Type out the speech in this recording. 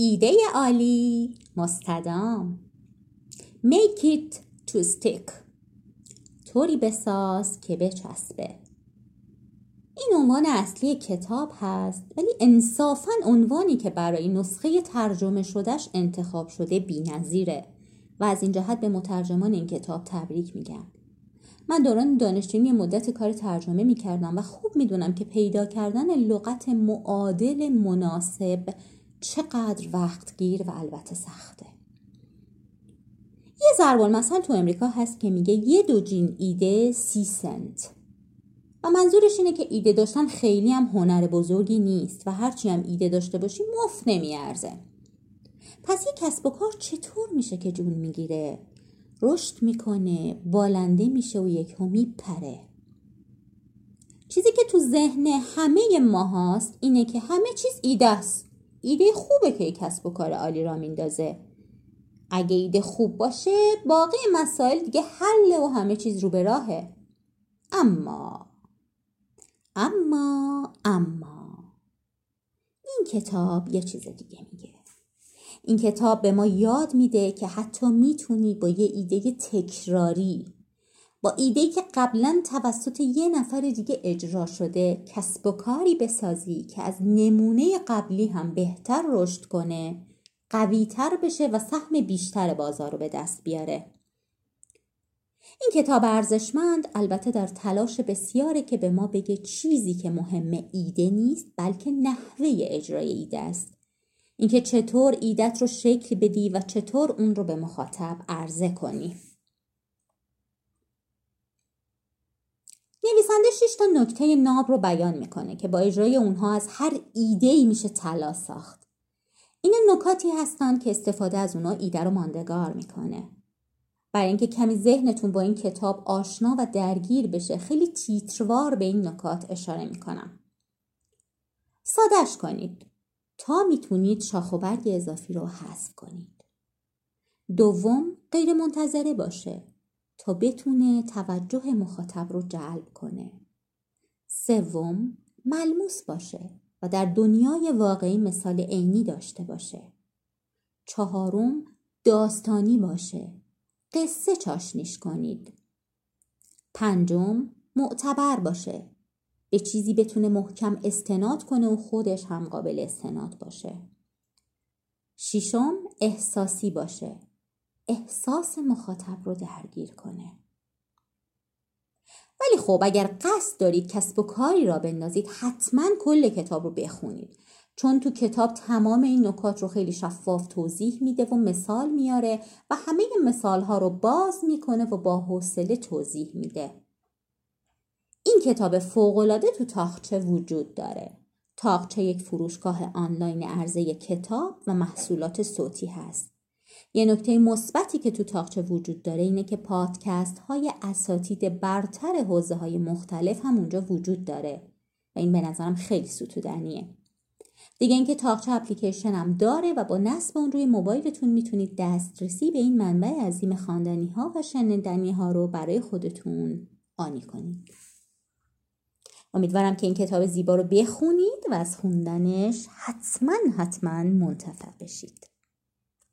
ایده عالی. مستدام. Make it to stick. طوری بساز که بچسبه. این عنوان اصلی کتاب هست ولی انصافا عنوانی که برای نسخه ترجمه شدهش انتخاب شده بینظیره و از این جهت به مترجمان این کتاب تبریک میگم. من دوران دانشجویی مدت کار ترجمه می‌کردم و خوب می‌دونم که پیدا کردن لغت معادل مناسب چقدر وقتگیر و البته سخته. یه ضرب مثلا تو امریکا هست که میگه یه دو جین ایده سی سنت. و منظورش اینه که ایده داشتن خیلی هم هنر بزرگی نیست و هرچی هم ایده داشته باشی مفت نمیارزه. پس یه کسب و کار چطور میشه که جون می‌گیره؟ رشد می‌کنه بالنده میشه و یک پره چیزی که تو ذهن همه ما هاست اینه که همه چیز ایده است. ایده خوبه که کسب و کار عالی را میندازه. اگه ایده خوب باشه باقی مسائل دیگه حل و همه چیز رو به راهه. اما اما اما. این کتاب یه چیز دیگه میگه. این کتاب به ما یاد میده که حتی می‌تونی با یه ایده تکراری با ایده که قبلا توسط یه نفر دیگه اجرا شده کسب و کاری بسازی که از نمونه قبلی هم بهتر رشد کنه قویتر بشه و سهم بیشتر بازار رو به دست بیاره. این کتاب ارزشمند البته در تلاش بسیاره که به ما بگه چیزی که مهمه ایده نیست بلکه نحوه اجرای ایده است. اینکه چطور ایدت رو شکل بدی و چطور اون رو به مخاطب عرضه کنی. نویسنده شش تا نکته ناب رو بیان می‌کنه که با اجرای اونها از هر ایده ای میشه طلا ساخت. این نکاتی هستند که استفاده از اونها ایده رو ماندگار می‌کنه. برای اینکه کمی ذهنتون با این کتاب آشنا و درگیر بشه خیلی تیتروار به این نکات اشاره می‌کنم. سادش کنید. تا می‌تونید شاخ و برگ اضافی رو حذف کنید. دوم غیر منتظره باشه. تا بتونه توجه مخاطب رو جلب کنه. سوم ملموس باشه و در دنیای واقعی مثال عینی داشته باشه. چهارم داستانی باشه. قصه چاشنیش کنید. پنجم معتبر باشه. به چیزی بتونه محکم استناد کنه و خودش هم قابل استناد باشه. ششم احساسی باشه. احساس مخاطب رو درگیر کنه. ولی خب اگر قصد دارید کسب و کاری را بندازید حتما کل کتاب رو بخونید. چون تو کتاب تمام این نکات رو خیلی شفاف توضیح میده و مثال میاره و همه مثال ها رو باز می‌کنه و با حوصله توضیح میده. این کتاب فوقالعاده تو تاخچه وجود داره. تاخچه یک فروشگاه آنلاین عرضه کتاب و محصولات صوتی هست. یه نکته مثبتی که تو تاخچه وجود داره اینه که پادکست های اساتید برتر حوزه های مختلف هم اونجا وجود داره و این به نظرم خیلی ستودنیه. دیگه اینکه تاخچه اپلیکیشن هم داره و با نصب اون روی موبایلتون می‌تونید دسترسی به این منبع عظیم خواندنی ها و شنیدنی ها رو برای خودتون آنی کنید. امیدوارم که این کتاب زیبا رو بخونید و از خوندنش حتما حتما منتفع بشید.